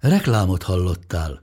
Reklámot hallottál.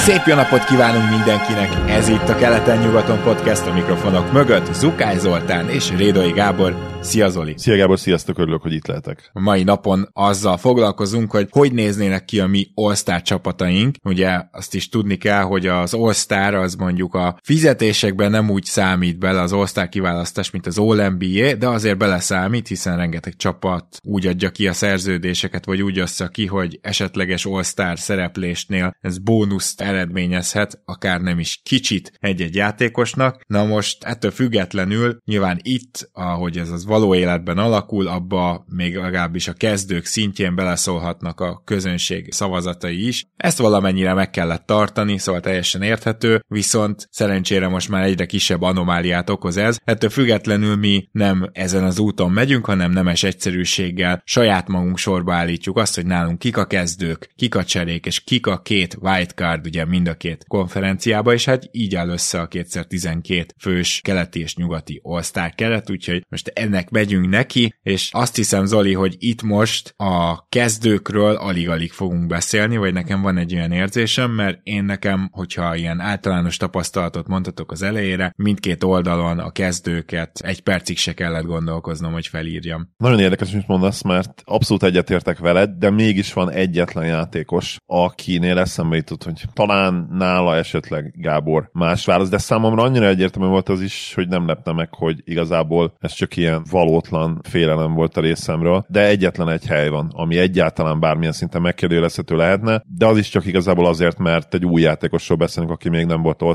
Szép jó napot kívánunk mindenkinek! Ez itt a Keleten-nyugaton podcast a mikrofonok mögött. Zukály Zoltán és Rédai Gábor. Szia Zoli! Szia Gábor, sziasztok, örülök, hogy itt lehetek. A mai napon azzal foglalkozunk, hogy hogy néznének ki a mi All-Star csapataink. Ugye azt is tudni kell, hogy az All-Star az mondjuk a fizetésekben nem úgy számít bele az All-Star kiválasztás, mint az All-NBA, de azért beleszámít, hiszen rengeteg csapat úgy adja ki a szerződéseket, vagy úgy osztja ki, hogy esetleges All-Star szereplésnél ez bónuszt eredményezhet, akár nem is kicsit egy-egy játékosnak. Na most ettől függetlenül nyilván itt, ahogy ez az való életben alakul, abba még legalábbis a kezdők szintjén beleszólhatnak a közönség szavazatai is. Ezt valamennyire meg kellett tartani, szóval teljesen érthető, viszont szerencsére most már egyre kisebb anomáliát okoz ez. Ettől függetlenül mi nem ezen az úton megyünk, hanem nemes egyszerűséggel saját magunk sorba állítjuk azt, hogy nálunk kik a kezdők, kik a cserék, és kik a két wildcard, ugye mind a két konferenciába, és hát így áll össze a 2012 fős keleti és nyugati all keret, úgyhogy most ennek megyünk neki, és azt hiszem, Zoli, hogy itt most a kezdőkről alig-alig fogunk beszélni, vagy nekem van egy olyan érzésem, mert én nekem, hogyha ilyen általános tapasztalatot mondhatok az elejére, mindkét oldalon a kezdőket egy percig se kellett gondolkoznom, hogy felírjam. Nagyon érdekes, amit mondasz, mert abszolút egyetértek veled, de mégis van egyetlen játékos, akinél eszembe jutott, hogy talán nála esetleg Gábor más válasz, de számomra annyira egyértelmű volt az is, hogy nem lepne meg, hogy igazából ez csak ilyen valótlan félelem volt a részemről, de egyetlen egy hely van, ami egyáltalán bármilyen szinten megkérdőjelezhető lehetne, de az is csak igazából azért, mert egy új játékosról beszélünk, aki még nem volt all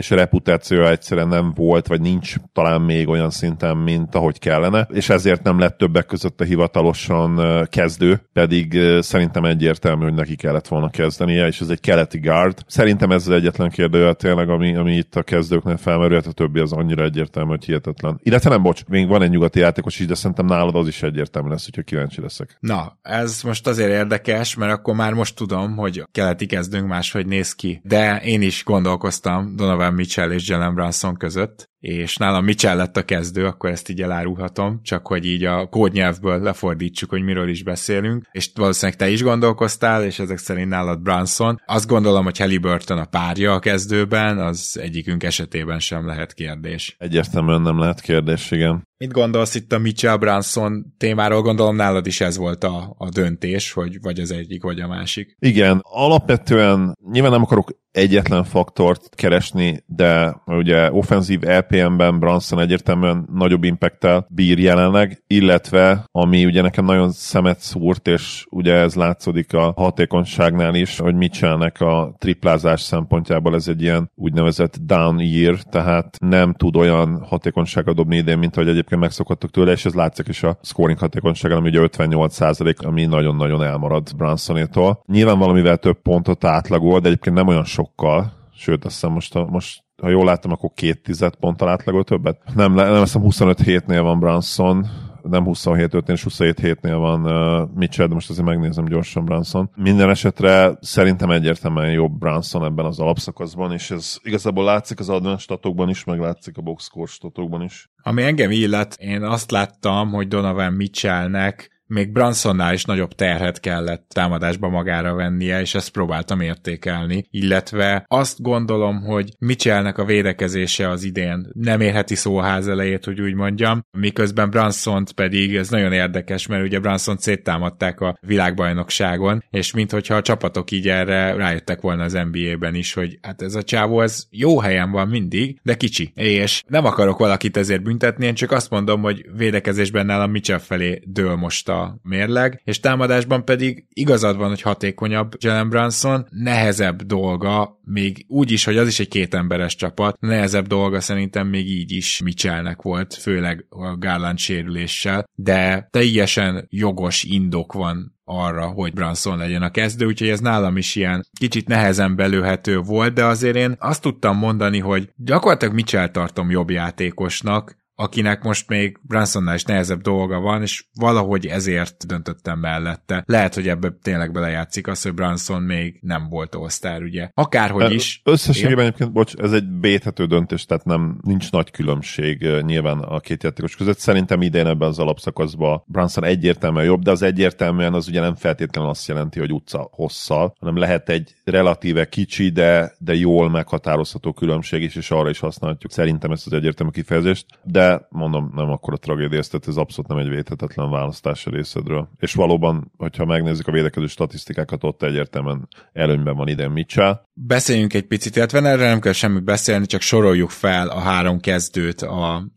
és a reputációja egyszerűen nem volt, vagy nincs talán még olyan szinten, mint ahogy kellene, és ezért nem lett többek között a hivatalosan kezdő, pedig szerintem egyértelmű, hogy neki kellett volna kezdenie, és ez egy keleti guard. Szerintem ez az egyetlen kérdő, tényleg, ami, ami itt a kezdőknél felmerült, a többi az annyira egyértelmű, hogy hihetetlen. Illetve nem, bocs, még van egy nyugati játékos is, de szerintem nálad az is egyértelmű lesz, úgyhogy kíváncsi leszek. Na, ez most azért érdekes, mert akkor már most tudom, hogy keleti kezdőnk máshogy néz ki. De én is gondolkoztam Donovan Mitchell és Jalen Brunson között, és nálam Mitchell lett a kezdő, akkor ezt így elárulhatom, csak hogy így a kódnyelvből lefordítsuk, hogy miről is beszélünk, és valószínűleg te is gondolkoztál, és ezek szerint nálad Branson. Azt gondolom, hogy Halliburton a párja a kezdőben, az egyikünk esetében sem lehet kérdés. Egyértelműen nem lehet kérdés, igen. Mit gondolsz itt a Mitchell Branson témáról? Gondolom nálad is ez volt a, a döntés, hogy vagy az egyik, vagy a másik. Igen, alapvetően nyilván nem akarok egyetlen faktort keresni, de ugye offenzív LPM-ben Branson egyértelműen nagyobb impacttel bír jelenleg, illetve ami ugye nekem nagyon szemet szúrt, és ugye ez látszódik a hatékonyságnál is, hogy Mitchellnek a triplázás szempontjából ez egy ilyen úgynevezett down year, tehát nem tud olyan hatékonyságot dobni idén, mint ahogy egyébként megszokottuk tőle, és ez látszik is a scoring hatékonyságán, ami ugye 58% ami nagyon-nagyon elmarad Bransonétól. Nyilván valamivel több pontot átlagol, de egyébként nem olyan sokkal, sőt azt hiszem most, most ha jól láttam, akkor két tized ponttal átlagol többet. Nem, nem hiszem 25 hétnél van Branson, nem 27 5 és 27 hétnél van uh, Mitchell, de most azért megnézem gyorsan Branson. Minden esetre szerintem egyértelműen jobb Branson ebben az alapszakaszban, és ez igazából látszik az advanced statokban is, meg látszik a box score statokban is. Ami engem illet, én azt láttam, hogy Donovan Mitchellnek még Bransonnál is nagyobb terhet kellett támadásba magára vennie, és ezt próbáltam értékelni, illetve azt gondolom, hogy Mitchellnek a védekezése az idén nem érheti szóház elejét, hogy úgy mondjam, miközben Bransont pedig ez nagyon érdekes, mert ugye Branson széttámadták a világbajnokságon, és minthogyha a csapatok így erre rájöttek volna az NBA-ben is, hogy hát ez a csávó, ez jó helyen van mindig, de kicsi. És nem akarok valakit ezért büntetni, én csak azt mondom, hogy védekezésben nálam Mitchell felé dől most a mérleg, és támadásban pedig igazad van, hogy hatékonyabb Jalen Branson, nehezebb dolga, még úgy is, hogy az is egy kétemberes csapat, nehezebb dolga szerintem még így is Mitchellnek volt, főleg a Garland sérüléssel, de teljesen jogos indok van arra, hogy Branson legyen a kezdő, úgyhogy ez nálam is ilyen kicsit nehezen belőhető volt, de azért én azt tudtam mondani, hogy gyakorlatilag Mitchell tartom jobb játékosnak, akinek most még Bransonnál is nehezebb dolga van, és valahogy ezért döntöttem mellette. Lehet, hogy ebbe tényleg belejátszik az, hogy Branson még nem volt osztár, ugye. Akárhogy is. Összességében egyébként, bocs, ez egy béthető döntés, tehát nem nincs nagy különbség nyilván a két játékos között. Szerintem idén ebben az alapszakaszban Branson egyértelműen jobb, de az egyértelműen az ugye nem feltétlenül azt jelenti, hogy utca hosszal, hanem lehet egy relatíve kicsi, de, de jól meghatározható különbség is, és arra is használhatjuk szerintem ezt az egyértelmű kifejezést. De mondom, nem akkor a tragédia, tehát ez abszolút nem egy védhetetlen választás a részedről. És valóban, hogyha megnézzük a védekező statisztikákat, ott egyértelműen előnyben van idén Mitchell. Beszéljünk egy picit, illetve erre nem kell semmit beszélni, csak soroljuk fel a három kezdőt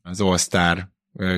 az All-Star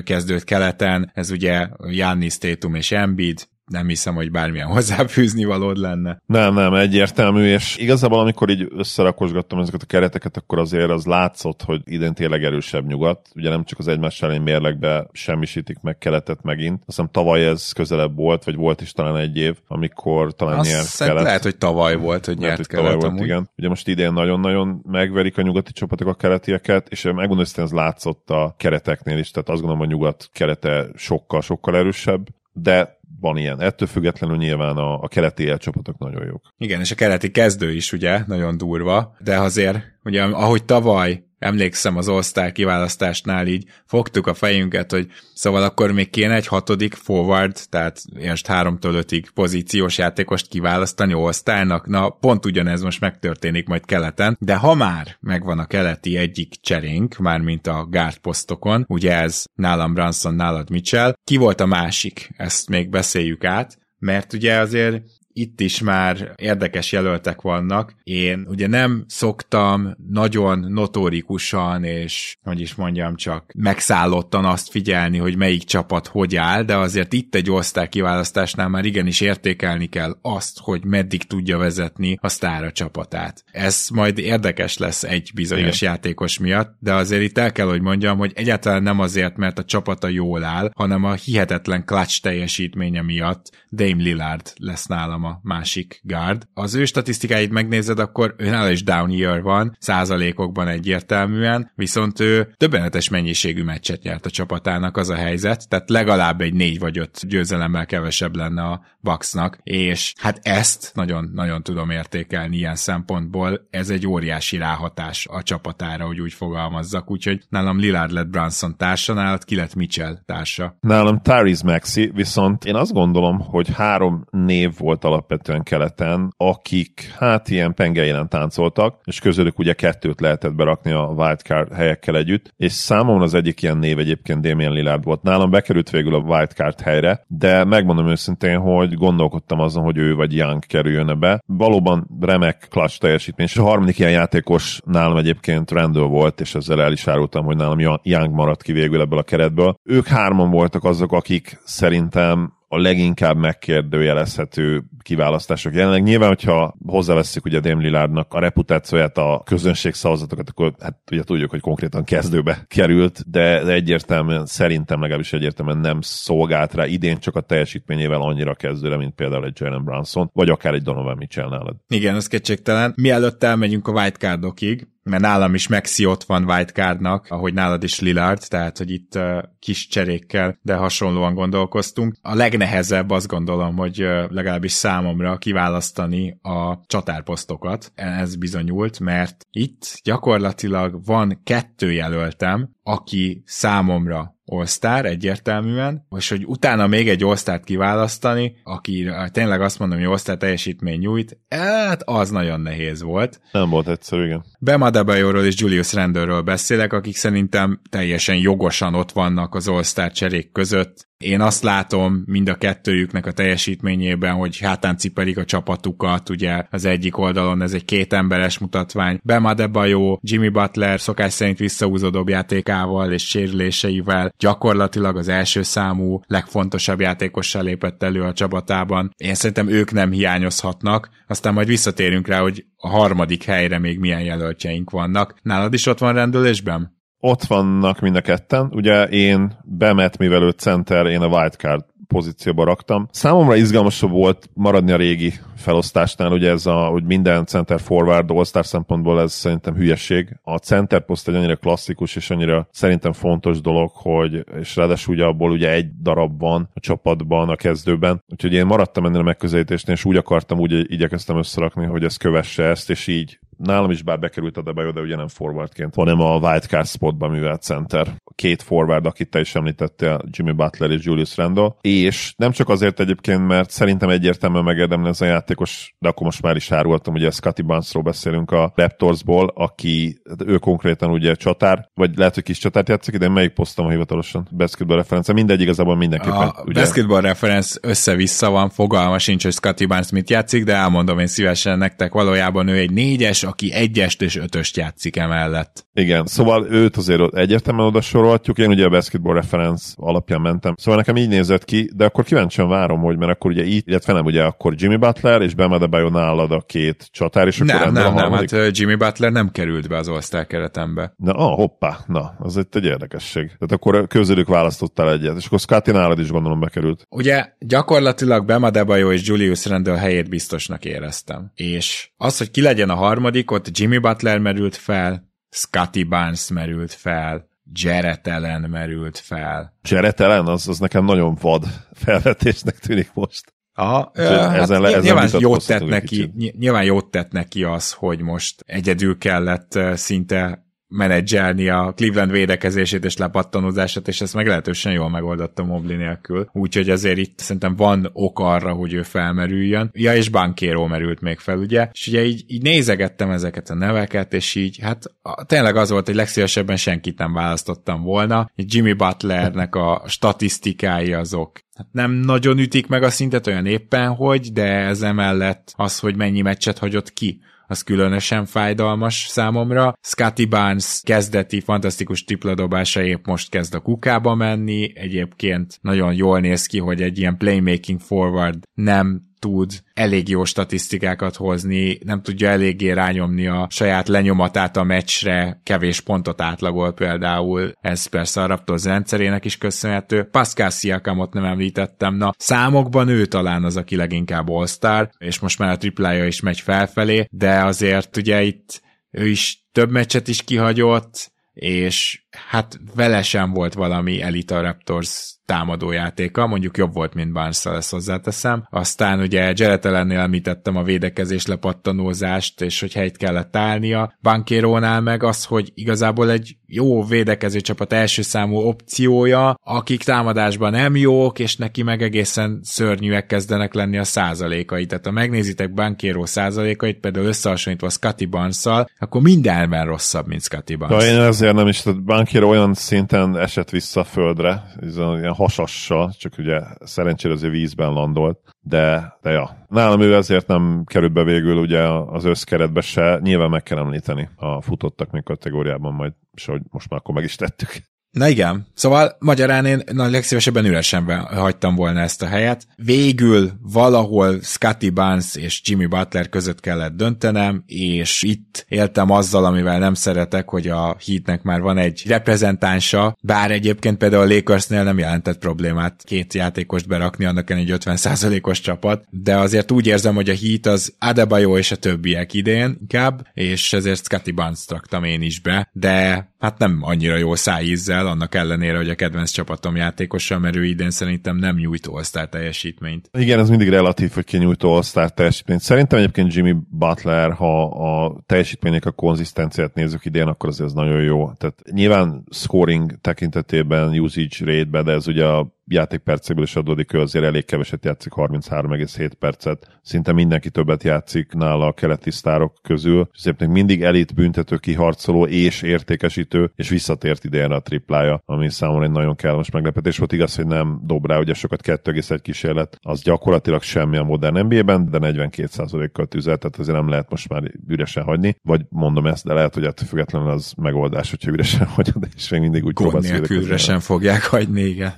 kezdőt keleten, ez ugye Giannis, Tatum és Embiid, nem hiszem, hogy bármilyen hozzáfűzni valód lenne. Nem, nem, egyértelmű, és igazából amikor így összerakosgattam ezeket a kereteket, akkor azért az látszott, hogy idén tényleg erősebb nyugat. Ugye nem csak az egymás elleni mérlegbe semmisítik meg keletet megint. Azt hiszem tavaly ez közelebb volt, vagy volt is talán egy év, amikor talán Azt nyert kelet. Lehet, hogy tavaly volt, hogy Lehet, nyert hogy tavaly kelet volt, igen. Ugye most idén nagyon-nagyon megverik a nyugati csapatok a keletieket, és megmondom, ez látszott a kereteknél is, tehát azt gondolom, a nyugat kerete sokkal-sokkal erősebb, de van ilyen. Ettől függetlenül nyilván a, a keleti csapatok nagyon jók. Igen, és a keleti kezdő is ugye nagyon durva, de azért, ugye ahogy tavaly emlékszem az All-Star kiválasztásnál így fogtuk a fejünket, hogy szóval akkor még kéne egy hatodik forward, tehát érst háromtól ötig pozíciós játékost kiválasztani all Na, pont ugyanez most megtörténik majd keleten, de ha már megvan a keleti egyik cserénk, mármint a guard posztokon, ugye ez nálam Branson, nálad Mitchell, ki volt a másik? Ezt még beszéljük át, mert ugye azért itt is már érdekes jelöltek vannak. Én ugye nem szoktam nagyon notorikusan és, hogy is mondjam csak, megszállottan azt figyelni, hogy melyik csapat hogy áll, de azért itt egy osztály kiválasztásnál már igenis értékelni kell azt, hogy meddig tudja vezetni a sztára csapatát. Ez majd érdekes lesz egy bizonyos Igen. játékos miatt, de azért itt el kell, hogy mondjam, hogy egyáltalán nem azért, mert a csapata jól áll, hanem a hihetetlen clutch teljesítménye miatt Dame Lillard lesz nálam a másik guard. Az ő statisztikáit megnézed, akkor nála is down year van, százalékokban egyértelműen, viszont ő többenetes mennyiségű meccset nyert a csapatának, az a helyzet, tehát legalább egy négy vagy öt győzelemmel kevesebb lenne a Bucksnak, és hát ezt nagyon-nagyon tudom értékelni ilyen szempontból, ez egy óriási ráhatás a csapatára, hogy úgy fogalmazzak, úgyhogy nálam Lillard lett Branson társa, nálad ki lett Mitchell társa. Nálam Tyrese Maxi, viszont én azt gondolom, hogy három név volt alapvetően keleten, akik hát ilyen pengeélen táncoltak, és közülük ugye kettőt lehetett berakni a wildcard helyekkel együtt, és számomra az egyik ilyen név egyébként Damien Lillard volt. Nálam bekerült végül a wildcard helyre, de megmondom őszintén, hogy gondolkodtam azon, hogy ő vagy Young kerüljön be. Valóban remek clutch teljesítmény, és a harmadik ilyen játékos nálam egyébként Randall volt, és ezzel el is árultam, hogy nálam Young maradt ki végül ebből a keretből. Ők hárman voltak azok, akik szerintem a leginkább megkérdőjelezhető kiválasztások. Jelenleg nyilván, hogyha hozzáveszik ugye Dame Lillardnak a reputációját, a közönség szavazatokat, akkor hát ugye tudjuk, hogy konkrétan kezdőbe került, de, egyértelműen, szerintem legalábbis egyértelműen nem szolgált rá idén csak a teljesítményével annyira kezdőre, mint például egy Jalen Brunson, vagy akár egy Donovan Mitchell nálad. Igen, ez kétségtelen. Mielőtt elmegyünk a whitecardokig, mert nálam is Maxi ott van wildcardnak, ahogy nálad is Lillard, tehát hogy itt uh, kis cserékkel, de hasonlóan gondolkoztunk. A legnehezebb azt gondolom, hogy uh, legalábbis számomra kiválasztani a csatárposztokat. Ez bizonyult, mert itt gyakorlatilag van kettő jelöltem, aki számomra All-Star egyértelműen, és hogy utána még egy all kiválasztani, aki tényleg azt mondom, hogy all teljesítmény nyújt, hát az nagyon nehéz volt. Nem volt egyszerű, igen. Bema Debayorról és Julius Randallről beszélek, akik szerintem teljesen jogosan ott vannak az All-Star cserék között. Én azt látom mind a kettőjüknek a teljesítményében, hogy hátán cipelik a csapatukat, ugye az egyik oldalon ez egy két emberes mutatvány. Bema Debayo, Jimmy Butler szokás szerint visszahúzó dobjátékával és sérüléseivel gyakorlatilag az első számú legfontosabb játékossal lépett elő a csapatában. Én szerintem ők nem hiányozhatnak, aztán majd visszatérünk rá, hogy a harmadik helyre még milyen jelöltjeink vannak. Nálad is ott van rendülésben? Ott vannak mind a ketten. Ugye én bemet, mivel ő center, én a wildcard pozícióba raktam. Számomra izgalmasabb volt maradni a régi felosztásnál, ugye ez a, hogy minden center forward all szempontból ez szerintem hülyeség. A center poszt egy annyira klasszikus és annyira szerintem fontos dolog, hogy és ráadásul ugye abból ugye egy darab van a csapatban, a kezdőben. Úgyhogy én maradtam ennél a megközelítésnél, és úgy akartam, úgy igyekeztem összerakni, hogy ez kövesse ezt, és így nálam is bár bekerült a Debajo, de ugye nem forwardként, hanem a wildcard spotban művelt center. Két forward, akit te is említettél, Jimmy Butler és Julius Randle, és nem csak azért egyébként, mert szerintem egyértelműen megérdemli ez a játékos, de akkor most már is árultam, ugye Scotty Barnesról beszélünk a Raptorsból, aki, ő konkrétan ugye csatár, vagy lehet, hogy kis csatárt játszik, de melyik posztom a hivatalosan? Basketball reference, mindegy, igazából mindenképpen. A ugye... basketball reference össze-vissza van, fogalma sincs, hogy Scotty Barnes mit játszik, de elmondom én szívesen nektek, valójában ő egy négyes, aki egyest és ötöst játszik emellett. Igen, szóval őt azért egyértelműen oda sorolhatjuk. Én ugye a Basketball Reference alapján mentem. Szóval nekem így nézett ki, de akkor kíváncsian várom, hogy mert akkor ugye így, illetve nem ugye akkor Jimmy Butler és Bam Adebayo nálad a két csatár, és akkor nem, nem, nem, hát Jimmy Butler nem került be az all keretembe. Na, ah, hoppá, na, az itt egy érdekesség. Tehát akkor közülük választottál egyet, és akkor Scotty nálad is gondolom bekerült. Ugye gyakorlatilag Bam Adebayo és Julius Randle helyét biztosnak éreztem. És az, hogy ki legyen a harmadik, ott Jimmy Butler merült fel, Scotty Barnes merült fel, Jarrett Allen merült fel. Jarrett Allen, az, az nekem nagyon vad felvetésnek tűnik most. Aha, hát ezen le, nyilván jót tett neki, nyilván jót tett neki az, hogy most egyedül kellett szinte menedzselni a Cleveland védekezését és lepattanózását, és ezt meglehetősen jól megoldotta Mobley nélkül. Úgyhogy azért itt szerintem van ok arra, hogy ő felmerüljön. Ja, és Bankéró merült még fel, ugye? És ugye így, így nézegettem ezeket a neveket, és így, hát tényleg az volt, hogy legszívesebben senkit nem választottam volna. Jimmy Butlernek a statisztikái azok hát nem nagyon ütik meg a szintet olyan éppen, hogy, de ez emellett az, hogy mennyi meccset hagyott ki az különösen fájdalmas számomra. Scotty Barnes kezdeti fantasztikus tripladobása épp most kezd a kukába menni, egyébként nagyon jól néz ki, hogy egy ilyen playmaking forward nem tud elég jó statisztikákat hozni, nem tudja eléggé rányomni a saját lenyomatát a meccsre, kevés pontot átlagol például, ez persze a Raptors rendszerének is köszönhető. Pascal Siakamot nem említettem, na számokban ő talán az, aki leginkább all és most már a triplája is megy felfelé, de azért ugye itt ő is több meccset is kihagyott, és hát vele sem volt valami Elita Raptors támadójátéka, mondjuk jobb volt, mint barnes ezt hozzáteszem. Aztán ugye Jared ellennél említettem a védekezés lepattanózást, és hogy helyt kellett állnia. Bankérónál meg az, hogy igazából egy jó védekező csapat első számú opciója, akik támadásban nem jók, és neki meg egészen szörnyűek kezdenek lenni a százalékai. Tehát ha megnézitek Bankéró százalékait, például összehasonlítva Scotty barnes akkor mindenben rosszabb, mint Scotty Barnes. Ja, én ezért nem is, tehát Bankéró olyan szinten esett vissza a földre, ilyen hasassal, csak ugye szerencsére azért vízben landolt, de, de ja. Nálam ő ezért nem került be végül ugye az összkeretbe se, nyilván meg kell említeni a futottak még kategóriában majd, és hogy most már akkor meg is tettük. Na igen, szóval magyarán én na, legszívesebben üresen hagytam volna ezt a helyet. Végül valahol Scotty Barnes és Jimmy Butler között kellett döntenem, és itt éltem azzal, amivel nem szeretek, hogy a Heatnek már van egy reprezentánsa, bár egyébként például a Lakersnél nem jelentett problémát két játékost berakni, annak egy 50%-os csapat, de azért úgy érzem, hogy a Heat az Adebayo és a többiek idén inkább, és ezért Scotty Barnes traktam én is be, de hát nem annyira jó szájízzel, annak ellenére, hogy a kedvenc csapatom játékosa, mert ő idén szerintem nem nyújt all teljesítményt. Igen, ez mindig relatív, hogy ki nyújt all teljesítményt. Szerintem egyébként Jimmy Butler, ha a teljesítménynek a konzisztenciát nézzük idén, akkor azért ez nagyon jó. Tehát nyilván scoring tekintetében, usage rate de ez ugye a játékpercekből is adódik, ő azért elég keveset játszik, 33,7 percet. Szinte mindenki többet játszik nála a keleti sztárok közül. És azért még mindig elit büntető kiharcoló és értékesítő, és visszatért idénre a triplája, ami számomra egy nagyon kellemes meglepetés volt. Igaz, hogy nem dob rá ugye sokat 2,1 kísérlet, az gyakorlatilag semmi a modern NBA-ben, de 42%-kal tüzelt, tehát azért nem lehet most már üresen hagyni. Vagy mondom ezt, de lehet, hogy ettől függetlenül az megoldás, hogyha üresen hagyod, és még mindig úgy próbálsz. üresen fogják hagyni, igen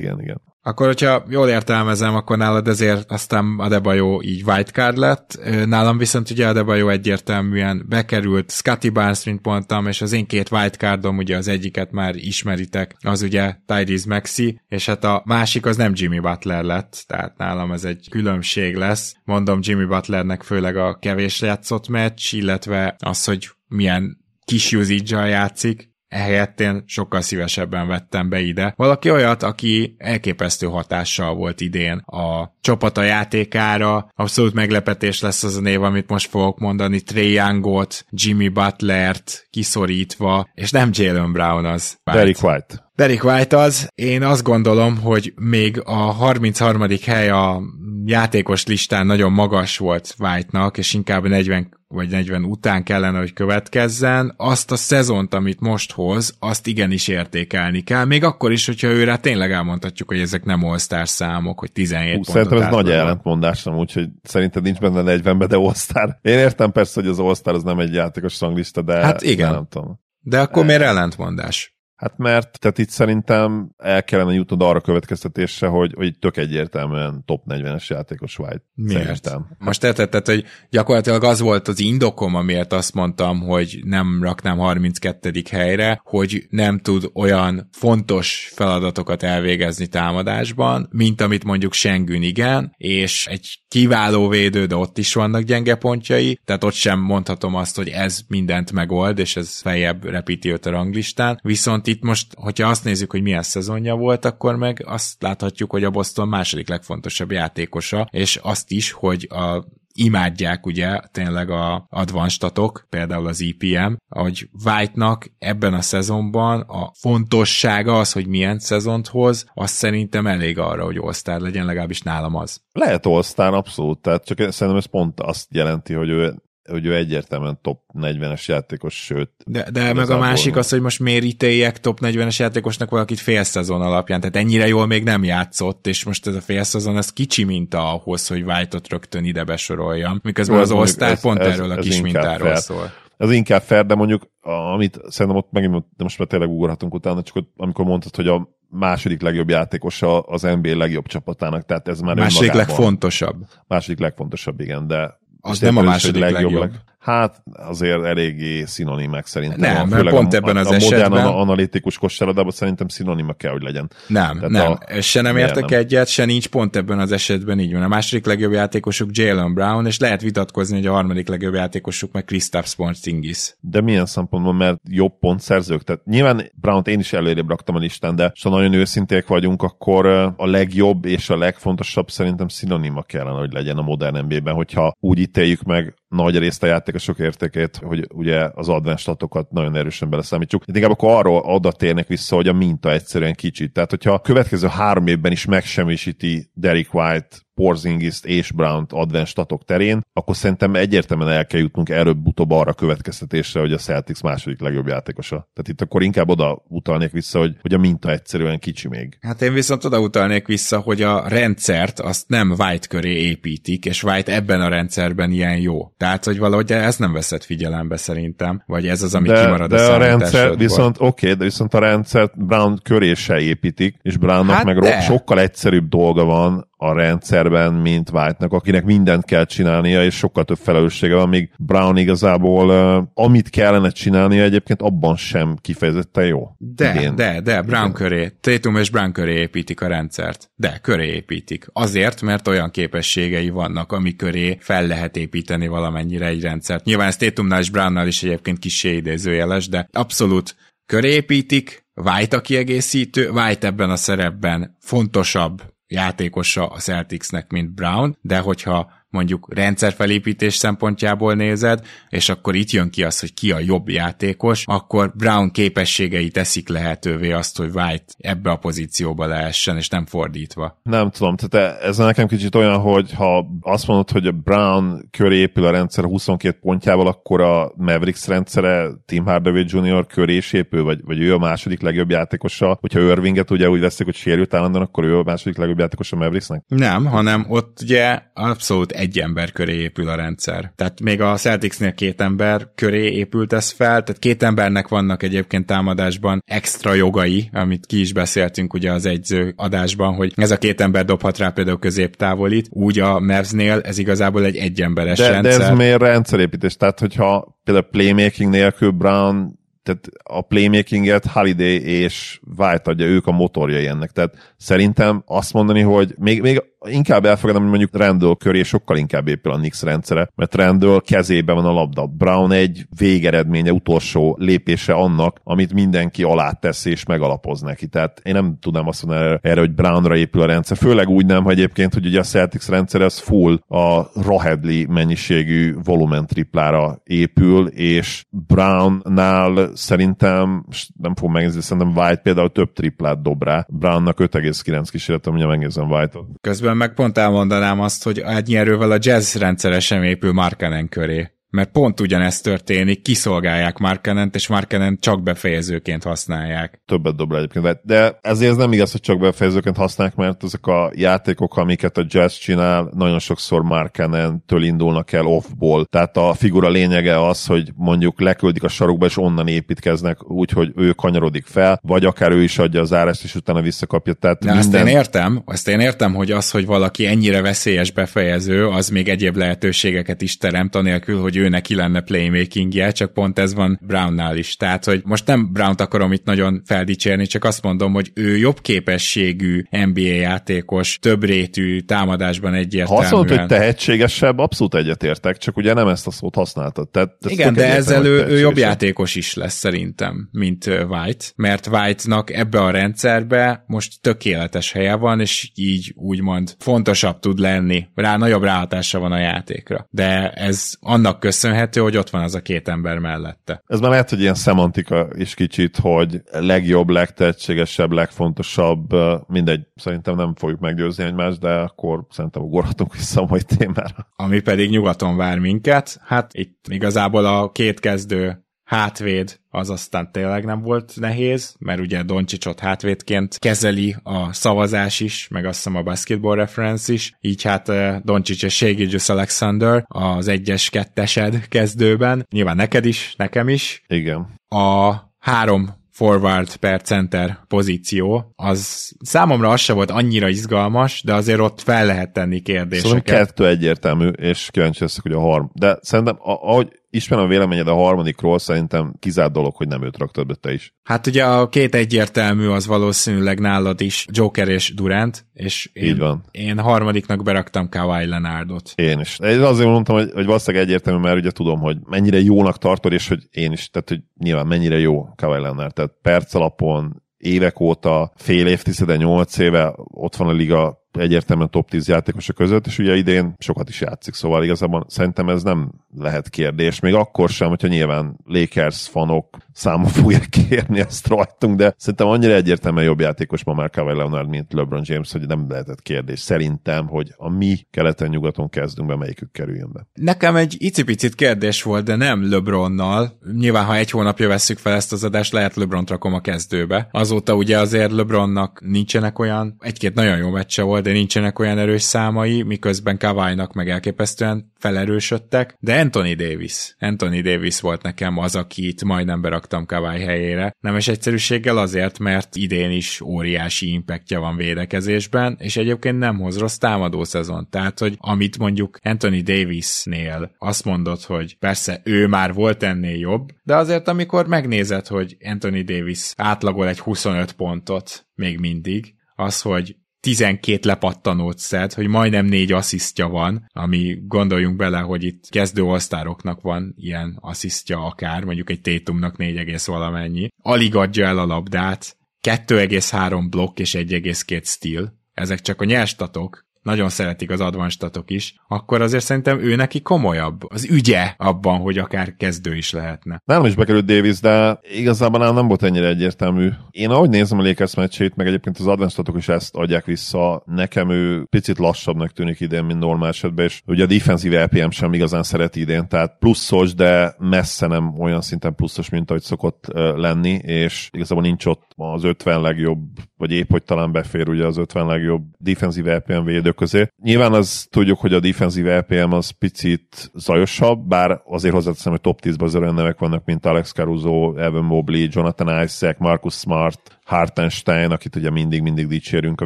igen, igen. Akkor, hogyha jól értelmezem, akkor nálad ezért aztán Adebayo így wildcard lett. Nálam viszont ugye Adebayo egyértelműen bekerült, Scotty Barnes, mint mondtam, és az én két wildcardom, ugye az egyiket már ismeritek, az ugye Tyrese Maxi, és hát a másik az nem Jimmy Butler lett, tehát nálam ez egy különbség lesz. Mondom Jimmy Butlernek főleg a kevés játszott meccs, illetve az, hogy milyen kis usage játszik, ehelyett én sokkal szívesebben vettem be ide. Valaki olyat, aki elképesztő hatással volt idén a csapata játékára. Abszolút meglepetés lesz az a név, amit most fogok mondani. Trey Youngot, Jimmy Butlert kiszorítva, és nem Jalen Brown az. Derek White. Derek White az. Én azt gondolom, hogy még a 33. hely a játékos listán nagyon magas volt White-nak, és inkább 40 vagy 40 után kellene, hogy következzen, azt a szezont, amit most hoz, azt igenis értékelni kell, még akkor is, hogyha őre tényleg elmondhatjuk, hogy ezek nem all számok, hogy 17 Hú, Szerintem ez nagy ellentmondás, úgyhogy szerinted nincs benne 40-ben, de all Én értem persze, hogy az all az nem egy játékos ranglista, de hát igen. nem tudom. De akkor miért ellentmondás? Hát mert tehát itt szerintem el kellene jutnod arra következtetésre, hogy, hogy tök egyértelműen top 40-es játékos White. Miért? Szerintem. Most érted, hogy gyakorlatilag az volt az indokom, amiért azt mondtam, hogy nem raknám 32. helyre, hogy nem tud olyan fontos feladatokat elvégezni támadásban, mint amit mondjuk Sengün igen, és egy kiváló védő, de ott is vannak gyenge pontjai, tehát ott sem mondhatom azt, hogy ez mindent megold, és ez feljebb repíti őt a ranglistán, viszont itt most, hogyha azt nézzük, hogy milyen szezonja volt, akkor meg azt láthatjuk, hogy a Boston második legfontosabb játékosa, és azt is, hogy a imádják ugye tényleg a advanstatok, például az EPM, hogy White-nak ebben a szezonban a fontossága az, hogy milyen szezont hoz, az szerintem elég arra, hogy all legyen, legalábbis nálam az. Lehet all abszolút, tehát csak szerintem ez pont azt jelenti, hogy ő hogy ő egyértelműen top 40-es játékos, sőt. De, de meg a másik az, hogy most miért ítéljek top 40-es játékosnak valakit fél szezon alapján, tehát ennyire jól még nem játszott, és most ez a fél szezon, ez kicsi minta ahhoz, hogy White-ot rögtön ide besoroljam, miközben az all pont ez, erről a kis mintáról fair. szól. Ez inkább fair, de mondjuk, amit szerintem ott megint, de most már tényleg ugorhatunk utána, csak ott, amikor mondtad, hogy a második legjobb játékosa az NBA legjobb csapatának, tehát ez már Második legfontosabb. Második legfontosabb, igen, de az nem a második legjobb. legjobb. Hát azért eléggé szinonimek szerintem. Nem, mert pont a, ebben az a, a esetben... modern analitikus kosárlabdában szerintem szinonima kell, hogy legyen. Nem, Tehát nem. A... Se nem értek nem. egyet, se nincs pont ebben az esetben így van. A második legjobb játékosuk Jalen Brown, és lehet vitatkozni, hogy a harmadik legjobb játékosuk meg Kristaps Porzingis. De milyen szempontból, mert jobb pontszerzők? Tehát nyilván Brown-t én is előrébb raktam a listán, de ha nagyon őszinték vagyunk, akkor a legjobb és a legfontosabb szerintem szinonima kellene, hogy legyen a modern NBA-ben, hogyha úgy ítéljük meg nagy részt a játékosok értékét, hogy ugye az advanced statokat nagyon erősen beleszámítjuk. De inkább akkor arról oda térnek vissza, hogy a minta egyszerűen kicsit. Tehát, hogyha a következő három évben is megsemmisíti Derek White Porzingis és Brown-t advanced statok terén, akkor szerintem egyértelműen el kell jutnunk előbb-utóbb arra következtetésre, hogy a Celtics második legjobb játékosa. Tehát itt akkor inkább oda utalnék vissza, hogy, hogy a minta egyszerűen kicsi még. Hát én viszont oda utalnék vissza, hogy a rendszert azt nem White köré építik, és White ebben a rendszerben ilyen jó. Tehát, hogy valahogy ez nem veszed figyelembe szerintem, vagy ez az, ami de, kimarad de a, a rendszer, viszont oké, okay, de viszont a rendszert Brown köré se építik, és Brownnak hát meg de. sokkal egyszerűbb dolga van a rendszerben, mint White-nak, akinek mindent kell csinálnia, és sokkal több felelőssége van, míg Brown igazából uh, amit kellene csinálnia egyébként abban sem kifejezetten jó. De, Idén. de, de, Brown köré, Tatum és Brown köré építik a rendszert. De, köré építik. Azért, mert olyan képességei vannak, ami köré fel lehet építeni valamennyire egy rendszert. Nyilván ez Tatumnál és Brownnál is egyébként kis idézőjeles, de abszolút körépítik, White a kiegészítő, White ebben a szerepben fontosabb játékosa a Celticsnek, mint Brown, de hogyha mondjuk rendszerfelépítés szempontjából nézed, és akkor itt jön ki az, hogy ki a jobb játékos, akkor Brown képességei teszik lehetővé azt, hogy White ebbe a pozícióba lehessen, és nem fordítva. Nem tudom, tehát ez nekem kicsit olyan, hogy ha azt mondod, hogy a Brown köré épül a rendszer 22 pontjával, akkor a Mavericks rendszere Tim Hardaway Jr. köré is épül, vagy, vagy ő a második legjobb játékosa. Hogyha Irvinget ugye úgy veszik, hogy sérült állandóan, akkor ő a második legjobb játékos a Mavericksnek? Nem, hanem ott ugye abszolút egy ember köré épül a rendszer. Tehát még a Celticsnél két ember köré épült ez fel, tehát két embernek vannak egyébként támadásban extra jogai, amit ki is beszéltünk ugye az egyző adásban, hogy ez a két ember dobhat rá például középtávolit, úgy a Mavsnél ez igazából egy egyemberes de, rendszer. De ez miért rendszerépítés? Tehát, hogyha például playmaking nélkül Brown tehát a playmakinget Holiday és White adja, ők a motorjai ennek. Tehát szerintem azt mondani, hogy még, még inkább elfogadom, hogy mondjuk Randall köré sokkal inkább épül a Knicks rendszere, mert Randall kezében van a labda. Brown egy végeredménye, utolsó lépése annak, amit mindenki alá tesz és megalapoz neki. Tehát én nem tudnám azt mondani erre, hogy Brownra épül a rendszer. Főleg úgy nem, hogy egyébként, hogy ugye a Celtics rendszer az full a Rahedli mennyiségű volumen triplára épül, és Brownnál szerintem, nem fogom megnézni, szerintem White például több triplát dob rá. Brownnak 5,9 kísérletem, ugye megnézem White-ot. Közben meg pont elmondanám azt, hogy ennyi erővel a jazz rendszeresen épül Markanen köré mert pont ugyanezt történik, kiszolgálják Markenent, és Markenent csak befejezőként használják. Többet dob egyébként, de ezért ez nem igaz, hogy csak befejezőként használják, mert ezek a játékok, amiket a Jazz csinál, nagyon sokszor Markenentől indulnak el offból. Tehát a figura lényege az, hogy mondjuk leküldik a sarokba, és onnan építkeznek úgy, hogy ő kanyarodik fel, vagy akár ő is adja az árást, és utána visszakapja. Tehát De minden... ezt én értem, azt én értem, hogy az, hogy valaki ennyire veszélyes befejező, az még egyéb lehetőségeket is teremt, anélkül, hogy ő neki lenne playmakingje, csak pont ez van Brownnál is. Tehát, hogy most nem Brown-t akarom itt nagyon feldicsérni, csak azt mondom, hogy ő jobb képességű NBA játékos, több rétű támadásban egyértelműen. Ha azt mondod, hogy tehetségesebb, abszolút egyetértek, csak ugye nem ezt a szót használtad. Tehát Igen, de ezzel ő, ő jobb játékos is lesz szerintem, mint White, mert White-nak ebbe a rendszerbe most tökéletes helye van, és így úgymond fontosabb tud lenni. Rá nagyobb ráhatása van a játékra. De ez annak köszönhető, hogy ott van az a két ember mellette. Ez már lehet, hogy ilyen szemantika is kicsit, hogy legjobb, legtehetségesebb, legfontosabb, mindegy, szerintem nem fogjuk meggyőzni egymást, de akkor szerintem ugorhatunk vissza a mai témára. Ami pedig nyugaton vár minket, hát itt igazából a két kezdő hátvéd az aztán tényleg nem volt nehéz, mert ugye Doncsicsot hátvédként kezeli a szavazás is, meg azt hiszem a Basketball Reference is, így hát eh, Doncsics és Shea Alexander az egyes kettesed kezdőben, nyilván neked is, nekem is. Igen. A három forward per center pozíció, az számomra az se volt annyira izgalmas, de azért ott fel lehet tenni kérdéseket. Szóval kettő egyértelmű, és kíváncsi leszek, hogy a harm. De szerintem, ahogy ismerem a véleményed a harmadikról, szerintem kizárt dolog, hogy nem őt raktad be te is. Hát ugye a két egyértelmű az valószínűleg nálad is Joker és Durant, és én, Így van. én harmadiknak beraktam Kawhi Leonardot. Én is. Én azért mondtam, hogy, hogy valószínűleg egyértelmű, mert ugye tudom, hogy mennyire jónak tartod, és hogy én is, tehát hogy nyilván mennyire jó Kawhi Leonard, tehát perc alapon, évek óta, fél évtizede, nyolc éve ott van a liga egyértelműen top 10 játékosok között, és ugye idén sokat is játszik, szóval igazából szerintem ez nem lehet kérdés, még akkor sem, hogyha nyilván Lakers fanok számon fogják kérni ezt rajtunk, de szerintem annyira egyértelműen jobb játékos ma már Kawhi Leonard, mint LeBron James, hogy nem lehetett kérdés. Szerintem, hogy a mi keleten-nyugaton kezdünk be, melyikük kerüljön be. Nekem egy icipicit kérdés volt, de nem LeBronnal. Nyilván, ha egy hónapja vesszük fel ezt az adást, lehet LeBron rakom a kezdőbe. Azóta ugye azért LeBronnak nincsenek olyan, egy-két nagyon jó meccse volt, de nincsenek olyan erős számai, miközben Kawai-nak meg elképesztően felerősödtek, de Anthony Davis. Anthony Davis volt nekem az, akit majdnem beraktam Kawai helyére. Nemes egyszerűséggel azért, mert idén is óriási impactja van védekezésben, és egyébként nem hoz rossz támadó szezon. Tehát, hogy amit mondjuk Anthony Davisnél azt mondod, hogy persze ő már volt ennél jobb, de azért amikor megnézed, hogy Anthony Davis átlagol egy 25 pontot még mindig, az, hogy 12 lepattanót szed, hogy majdnem négy asszisztja van, ami gondoljunk bele, hogy itt kezdő osztároknak van ilyen asszisztja akár, mondjuk egy Tétumnak 4, valamennyi. Alig adja el a labdát, 2,3 blokk és 1,2 stíl. Ezek csak a nyerstatok, nagyon szeretik az advanstatok is, akkor azért szerintem ő neki komolyabb az ügye abban, hogy akár kezdő is lehetne. Nálam is bekerült Davis, de igazából nem volt ennyire egyértelmű. Én ahogy nézem a Lakers meccsét, meg egyébként az advanstatok is ezt adják vissza, nekem ő picit lassabbnak tűnik idén, mint normál esetben, és ugye a defensív LPM sem igazán szereti idén, tehát pluszos, de messze nem olyan szinten pluszos, mint ahogy szokott lenni, és igazából nincs ott az 50 legjobb, vagy épp hogy talán befér ugye az 50 legjobb defensív LPM védő védők közé. Nyilván az tudjuk, hogy a defensív LPM az picit zajosabb, bár azért hozzáteszem, hogy top 10-ben az olyan nevek vannak, mint Alex Caruso, Evan Mobley, Jonathan Isaac, Marcus Smart, Hartenstein, akit ugye mindig-mindig dicsérünk a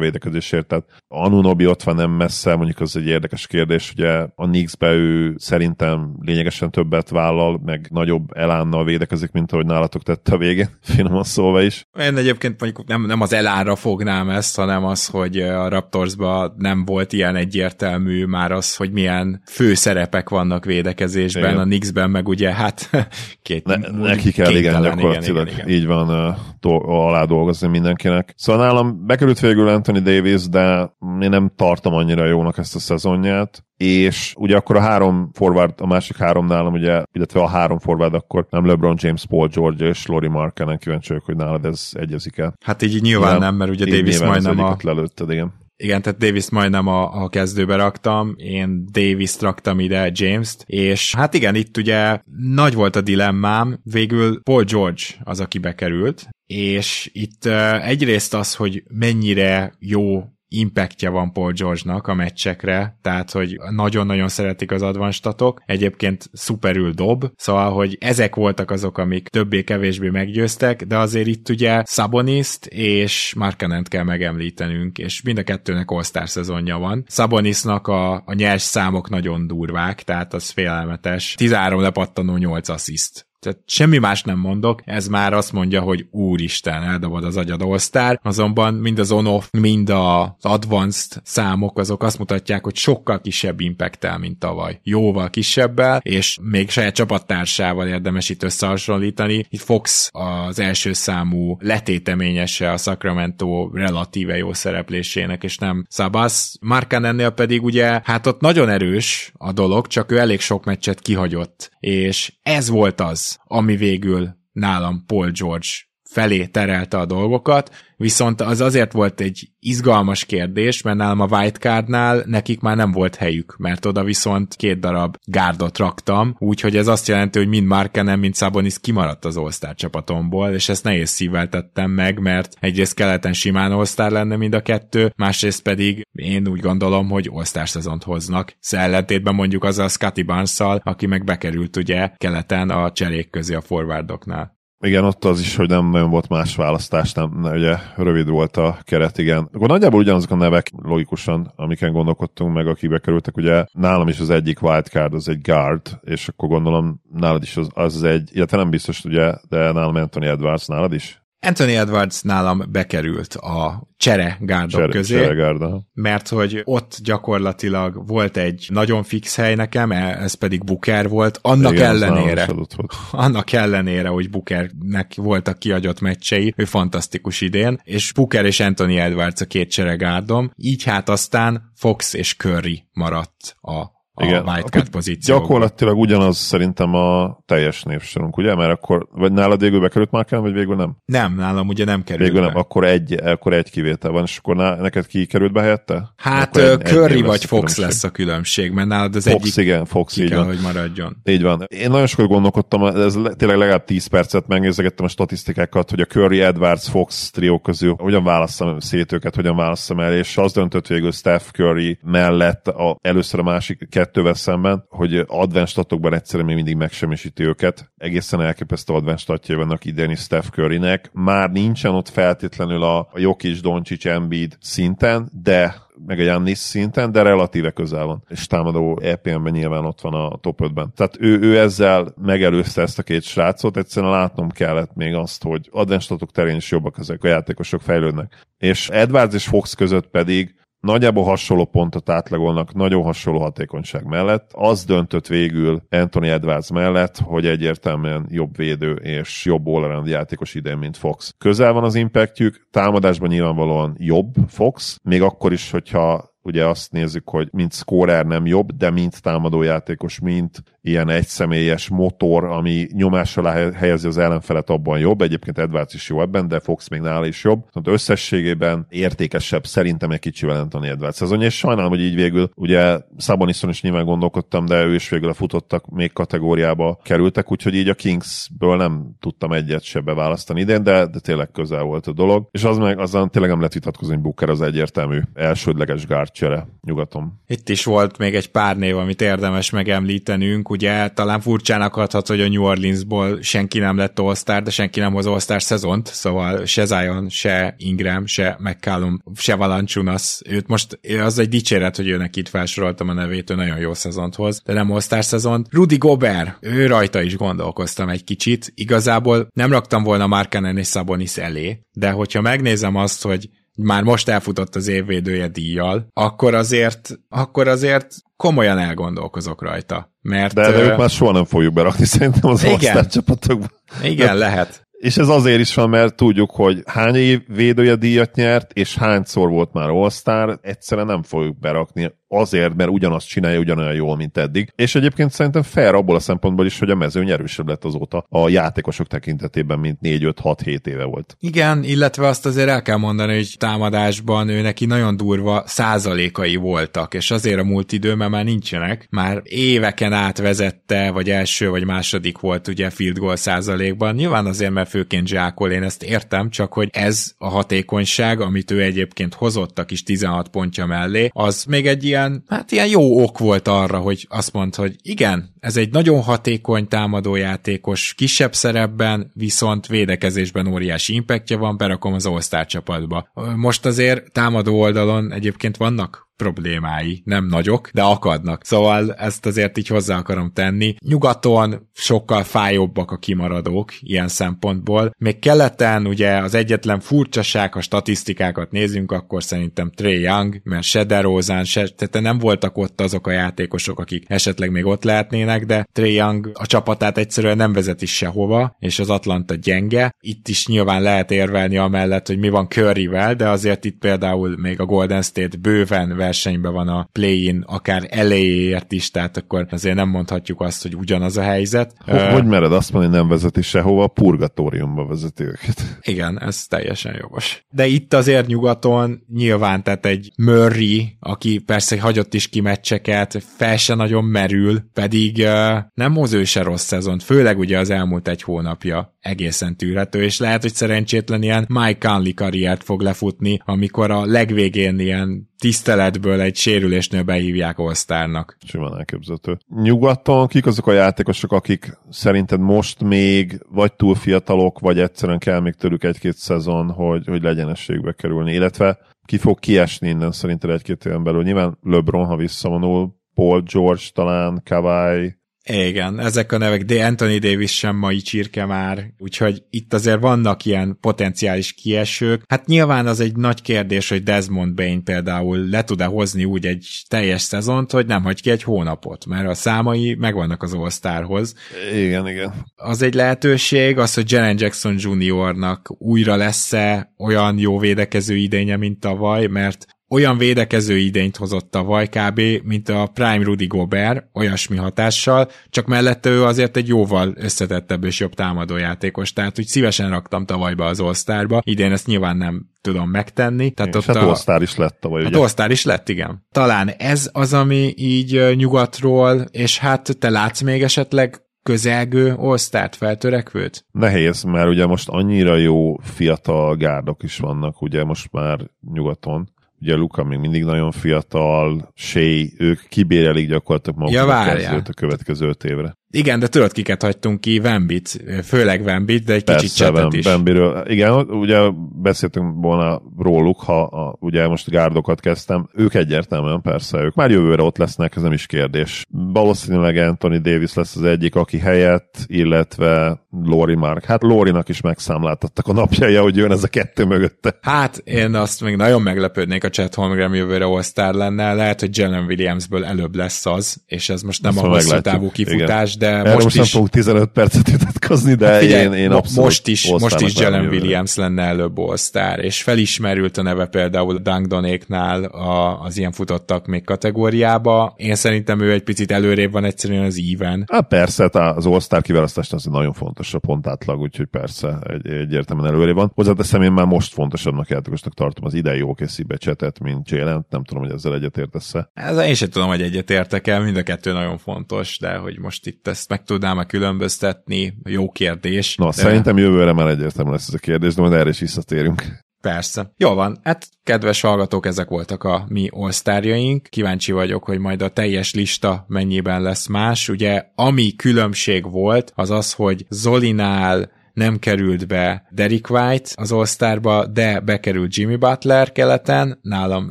védekezésért, tehát Anunobi ott van nem messze, mondjuk az egy érdekes kérdés, ugye a Knicks-be ő szerintem lényegesen többet vállal, meg nagyobb elánnal védekezik, mint ahogy nálatok tette a végén, finoman szólva is. Én egyébként mondjuk nem, nem az elánra fognám ezt, hanem az, hogy a Raptorsban nem volt ilyen egyértelmű már az, hogy milyen főszerepek vannak védekezésben, igen. a Knicksben meg ugye hát két ne, Neki kell, igen, gyakorlatilag igen, igen, igen. így van do, alá dolgozni dolgozni mindenkinek. Szóval nálam bekerült végül Anthony Davis, de én nem tartom annyira jónak ezt a szezonját és ugye akkor a három forward, a másik három nálam, ugye, illetve a három forward akkor nem LeBron James, Paul George és Lori Markkanen kíváncsi vagyok, hogy nálad ez egyezik el. Hát így nyilván nem, nem mert ugye Davis majdnem a... lelőtted, igen. Igen, tehát Davis majdnem a, a kezdőbe raktam, én Davis raktam ide James-t, és hát igen, itt ugye nagy volt a dilemmám, végül Paul George az, aki bekerült, és itt egyrészt az, hogy mennyire jó impactja van Paul George-nak a meccsekre, tehát hogy nagyon-nagyon szeretik az advanstatok, egyébként szuperül dob, szóval, hogy ezek voltak azok, amik többé-kevésbé meggyőztek, de azért itt ugye Saboniszt és Markanent kell megemlítenünk, és mind a kettőnek all szezonja van. Sabonisnak a, a nyers számok nagyon durvák, tehát az félelmetes. 13 lepattanó, 8 assziszt tehát semmi más nem mondok, ez már azt mondja, hogy úristen, eldobod az agyad all azonban mind az on-off, mind az advanced számok, azok azt mutatják, hogy sokkal kisebb impactel, mint tavaly. Jóval kisebbel, és még saját csapattársával érdemes itt összehasonlítani. Itt Fox az első számú letéteményese a Sacramento relatíve jó szereplésének, és nem Szabasz. Markan ennél pedig ugye, hát ott nagyon erős a dolog, csak ő elég sok meccset kihagyott, és ez volt az, ami végül nálam Paul George felé terelte a dolgokat, viszont az azért volt egy izgalmas kérdés, mert nálam a Cardnál nekik már nem volt helyük, mert oda viszont két darab gárdot raktam, úgyhogy ez azt jelenti, hogy mind Markenen, mind Sabonis kimaradt az all csapatomból, és ezt nehéz szívvel tettem meg, mert egyrészt keleten simán all lenne mind a kettő, másrészt pedig én úgy gondolom, hogy all szezont hoznak. Szellentétben mondjuk az a Scotty barnes aki meg bekerült ugye keleten a cserék közé a forwardoknál. Igen, ott az is, hogy nem nagyon volt más választás, nem, ugye rövid volt a keret, igen. Akkor nagyjából ugyanazok a nevek logikusan, amiken gondolkodtunk meg, akik bekerültek, ugye nálam is az egyik wildcard, az egy guard, és akkor gondolom nálad is az, az egy, illetve nem biztos, ugye, de nálam Anthony Edwards, nálad is? Anthony Edwards nálam bekerült a csere gárdok csere, közé, csere mert hogy ott gyakorlatilag volt egy nagyon fix hely nekem, e- ez pedig Booker volt, annak Igen, ellenére, annak ellenére, hogy Bookernek voltak kiagyott meccsei, ő fantasztikus idén, és Booker és Anthony Edwards a két gárdom, így hát aztán Fox és Curry maradt a a Igen, wildcard pozíció. Gyakorlatilag ugyanaz szerintem a teljes névsorunk, ugye? Mert akkor, vagy nálad végül bekerült már vagy végül nem? Nem, nálam ugye nem került Végül be. nem, akkor egy, akkor egy kivétel van, és akkor ná, neked ki került be helyette? Hát egy, Curry vagy Fox különbség. lesz a különbség, mert nálad az Fox, egyik igen, Fox, ki így kell, van. hogy maradjon. Így van. Én nagyon sokat gondolkodtam, ez tényleg legalább 10 percet megnézegettem a statisztikákat, hogy a Curry, Edwards, Fox trió közül hogyan választam szét őket, hogyan választam el, és az döntött végül Steph Curry mellett a, először a másik kettővel szemben, hogy advanced egyszerűen még mindig megsemmisíti őket. Egészen elképesztő advanced statjai vannak idén is Steph Currynek. Már nincsen ott feltétlenül a, Jokic, Doncic, Embiid szinten, de meg a Jannis szinten, de relatíve közel van. És támadó EPM-ben nyilván ott van a top 5-ben. Tehát ő, ő ezzel megelőzte ezt a két srácot, egyszerűen látnom kellett még azt, hogy advanced terén is jobbak ezek a játékosok fejlődnek. És Edwards és Fox között pedig nagyjából hasonló pontot átlagolnak, nagyon hasonló hatékonyság mellett. Az döntött végül Anthony Edwards mellett, hogy egyértelműen jobb védő és jobb all játékos idén, mint Fox. Közel van az impactjük, támadásban nyilvánvalóan jobb Fox, még akkor is, hogyha ugye azt nézzük, hogy mint scorer nem jobb, de mint támadójátékos, mint ilyen egyszemélyes motor, ami nyomás alá helyezi az ellenfelet, abban jobb. Egyébként Edwards is jó ebben, de Fox még nála is jobb. Tehát összességében értékesebb szerintem egy kicsivel Anthony Edwards szezonja, és sajnálom, hogy így végül, ugye Szaboniszon is nyilván gondolkodtam, de ő is végül a futottak még kategóriába kerültek, úgyhogy így a Kingsből nem tudtam egyet se beválasztani idén, de, de tényleg közel volt a dolog. És az meg azon tényleg nem lehet vitatkozni, hogy Booker az egyértelmű elsődleges gárcsere nyugaton. Itt is volt még egy pár név, amit érdemes megemlítenünk, ugye talán furcsának hathat, hogy a New Orleansból senki nem lett all de senki nem hoz all szezont, szóval se Zion, se Ingram, se McCallum, se Valanciunas, őt most az egy dicséret, hogy őnek itt felsoroltam a nevét, ő nagyon jó szezont hoz, de nem all szezont. Rudy Gobert, ő rajta is gondolkoztam egy kicsit, igazából nem raktam volna Markanen és Sabonis elé, de hogyha megnézem azt, hogy már most elfutott az évvédője díjjal, akkor azért, akkor azért komolyan elgondolkozok rajta. Mert, De, de ők már soha nem fogjuk berakni szerintem az igen, csapatokba. Igen, lehet. És ez azért is van, mert tudjuk, hogy hány év védője díjat nyert, és hányszor volt már All-Star, egyszerűen nem fogjuk berakni azért, mert ugyanazt csinálja ugyanolyan jól, mint eddig. És egyébként szerintem fair abból a szempontból is, hogy a mezőny nyerősebb lett azóta a játékosok tekintetében, mint 4-5-6-7 éve volt. Igen, illetve azt azért el kell mondani, hogy támadásban ő neki nagyon durva százalékai voltak, és azért a múlt időben már nincsenek. Már éveken át vezette, vagy első, vagy második volt ugye field goal százalékban. Nyilván azért, mert főként zsákol, én ezt értem, csak hogy ez a hatékonyság, amit ő egyébként hozott a kis 16 pontja mellé, az még egy ilyen ilyen, hát ilyen jó ok volt arra, hogy azt mond, hogy igen, ez egy nagyon hatékony támadójátékos, kisebb szerepben, viszont védekezésben óriási impactja van, berakom az all csapatba. Most azért támadó oldalon egyébként vannak problémái, nem nagyok, de akadnak. Szóval ezt azért így hozzá akarom tenni. Nyugaton sokkal fájóbbak a kimaradók ilyen szempontból. Még keleten ugye az egyetlen furcsaság, ha statisztikákat nézünk, akkor szerintem Trey Young, mert se DeRozan, se, tehát nem voltak ott azok a játékosok, akik esetleg még ott lehetnének, de Trey Young a csapatát egyszerűen nem vezeti sehova, és az Atlanta gyenge. Itt is nyilván lehet érvelni amellett, hogy mi van Curryvel, de azért itt például még a Golden State bőven versenyben van a play-in, akár elejéért is, tehát akkor azért nem mondhatjuk azt, hogy ugyanaz a helyzet. Hogy, uh, hogy mered azt mondani, nem vezeti sehova, a purgatóriumba vezeti őket. Igen, ez teljesen jogos. De itt azért nyugaton nyilván, tehát egy Murray, aki persze hagyott is ki meccseket, fel se nagyon merül, pedig uh, nem hoz ő se rossz szezont, főleg ugye az elmúlt egy hónapja egészen tűrhető, és lehet, hogy szerencsétlen ilyen Mike Conley karriert fog lefutni, amikor a legvégén ilyen tiszteletből egy sérülésnél behívják osztárnak. Simán elképzelhető. Nyugaton kik azok a játékosok, akik szerinted most még vagy túl fiatalok, vagy egyszerűen kell még tőlük egy-két szezon, hogy, hogy legyenességbe kerülni, illetve ki fog kiesni innen szerinted egy-két éven belül. Nyilván LeBron, ha visszavonul, Paul George talán, Kawai, igen, ezek a nevek, de Anthony Davis sem mai csirke már, úgyhogy itt azért vannak ilyen potenciális kiesők. Hát nyilván az egy nagy kérdés, hogy Desmond Bain például le tud-e hozni úgy egy teljes szezont, hogy nem hagy ki egy hónapot, mert a számai megvannak az All-Starhoz. Igen, igen. Az egy lehetőség, az, hogy Jalen Jackson Juniornak újra lesz-e olyan jó védekező idénye, mint tavaly, mert olyan védekező idényt hozott tavaly kb., mint a Prime Rudy Gobert, olyasmi hatással, csak mellette ő azért egy jóval összetettebb és jobb támadójátékos, tehát úgy szívesen raktam tavalyba az all idén ezt nyilván nem tudom megtenni. Tehát és ott hát a, all is lett tavaly, ugye? Hát all is lett, igen. Talán ez az, ami így nyugatról, és hát te látsz még esetleg közelgő osztárt feltörekvőt? Nehéz, mert ugye most annyira jó fiatal gárdok is vannak, ugye most már nyugaton, ugye Luka még mindig nagyon fiatal, Shea, ők kibérelik gyakorlatilag magukat Ja, a a következő öt évre. Igen, de tudod, kiket hagytunk ki, Vembit, főleg Vembit, de egy kicsit Persze, csetet Bam- is. Bambiről. Igen, ugye beszéltünk volna róluk, ha a, ugye most gárdokat kezdtem. Ők egyértelműen persze, ők már jövőre ott lesznek, ez nem is kérdés. Valószínűleg Anthony Davis lesz az egyik, aki helyett, illetve Lori Mark. Hát Lorinak is megszámláltattak a napjai, hogy jön ez a kettő mögötte. Hát én azt még nagyon meglepődnék, a Chet Holmgren jövőre all lenne, lehet, hogy Jalen Williamsből előbb lesz az, és ez most nem Azt a hosszú távú kifutás, de Erről most, is... fogunk 15 percet vitatkozni, de Figyelj, én, én abszolút most is, most is Jalen. Williams lenne előbb all és felismerült a neve például Dangdonéknál a, az ilyen futottak még kategóriába. Én szerintem ő egy picit előrébb van egyszerűen az íven. Hát persze, hát az All-Star kiválasztás az nagyon fontos a pontátlag, úgyhogy persze egy, egyértelműen előre van. Hozzáteszem, én már most fontosabbnak játékosnak tartom az idei OKC-be csetet, mint Jalen, nem tudom, hogy ezzel egyetértesz-e. Ez én sem tudom, hogy egyet értek el, mind a kettő nagyon fontos, de hogy most itt ezt meg tudnám-e különböztetni, jó kérdés. Na, de... szerintem jövőre már egyértelmű lesz ez a kérdés, de majd erre is visszatérünk. Persze. Jó van, hát kedves hallgatók, ezek voltak a mi osztárjaink. Kíváncsi vagyok, hogy majd a teljes lista mennyiben lesz más. Ugye, ami különbség volt, az az, hogy Zolinál nem került be Derek White az All-Starba, de bekerült Jimmy Butler keleten, nálam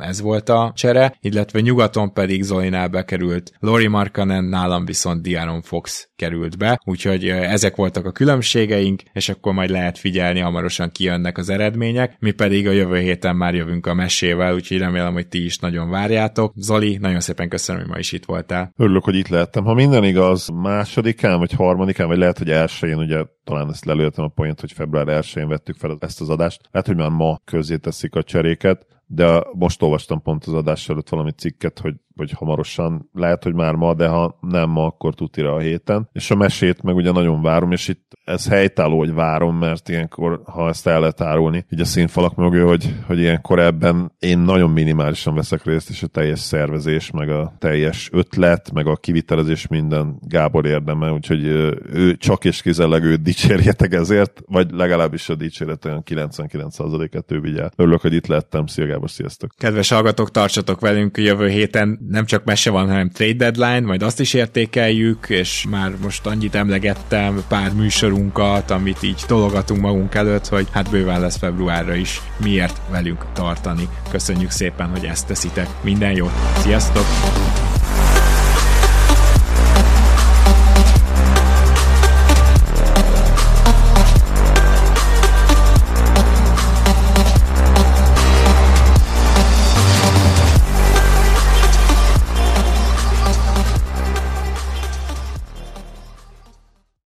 ez volt a csere, illetve nyugaton pedig Zolinál bekerült Lori Markkanen, nálam viszont Diaron Fox került be, úgyhogy ezek voltak a különbségeink, és akkor majd lehet figyelni, hamarosan kijönnek az eredmények, mi pedig a jövő héten már jövünk a mesével, úgyhogy remélem, hogy ti is nagyon várjátok. Zoli, nagyon szépen köszönöm, hogy ma is itt voltál. Örülök, hogy itt lehettem. Ha minden igaz, másodikán, vagy harmadikán, vagy lehet, hogy elsőjén, ugye talán ezt lelőttem a point, hogy február 1-én vettük fel ezt az adást. Lehet, hogy már ma közé teszik a cseréket, de most olvastam pont az adás előtt valami cikket, hogy, hogy hamarosan, lehet, hogy már ma, de ha nem ma, akkor tutira a héten. És a mesét meg ugye nagyon várom, és itt ez helytálló, hogy várom, mert ilyenkor, ha ezt el lehet árulni, így a színfalak mögé, hogy, hogy ilyenkor ebben én nagyon minimálisan veszek részt, és a teljes szervezés, meg a teljes ötlet, meg a kivitelezés minden Gábor érdeme, úgyhogy ő csak és kizelleg őt dicsérjetek ezért, vagy legalábbis a dicséret olyan 99%-et ő vigyel. Örülök, hogy itt lettem. Szia Gábor, sziasztok! Kedves hallgatók, tartsatok velünk jövő héten, nem csak mese van, hanem trade deadline, majd azt is értékeljük, és már most annyit emlegettem pár műsorunkat, amit így tologatunk magunk előtt, hogy hát bőven lesz februárra is miért velünk tartani. Köszönjük szépen, hogy ezt teszitek. Minden jót, sziasztok!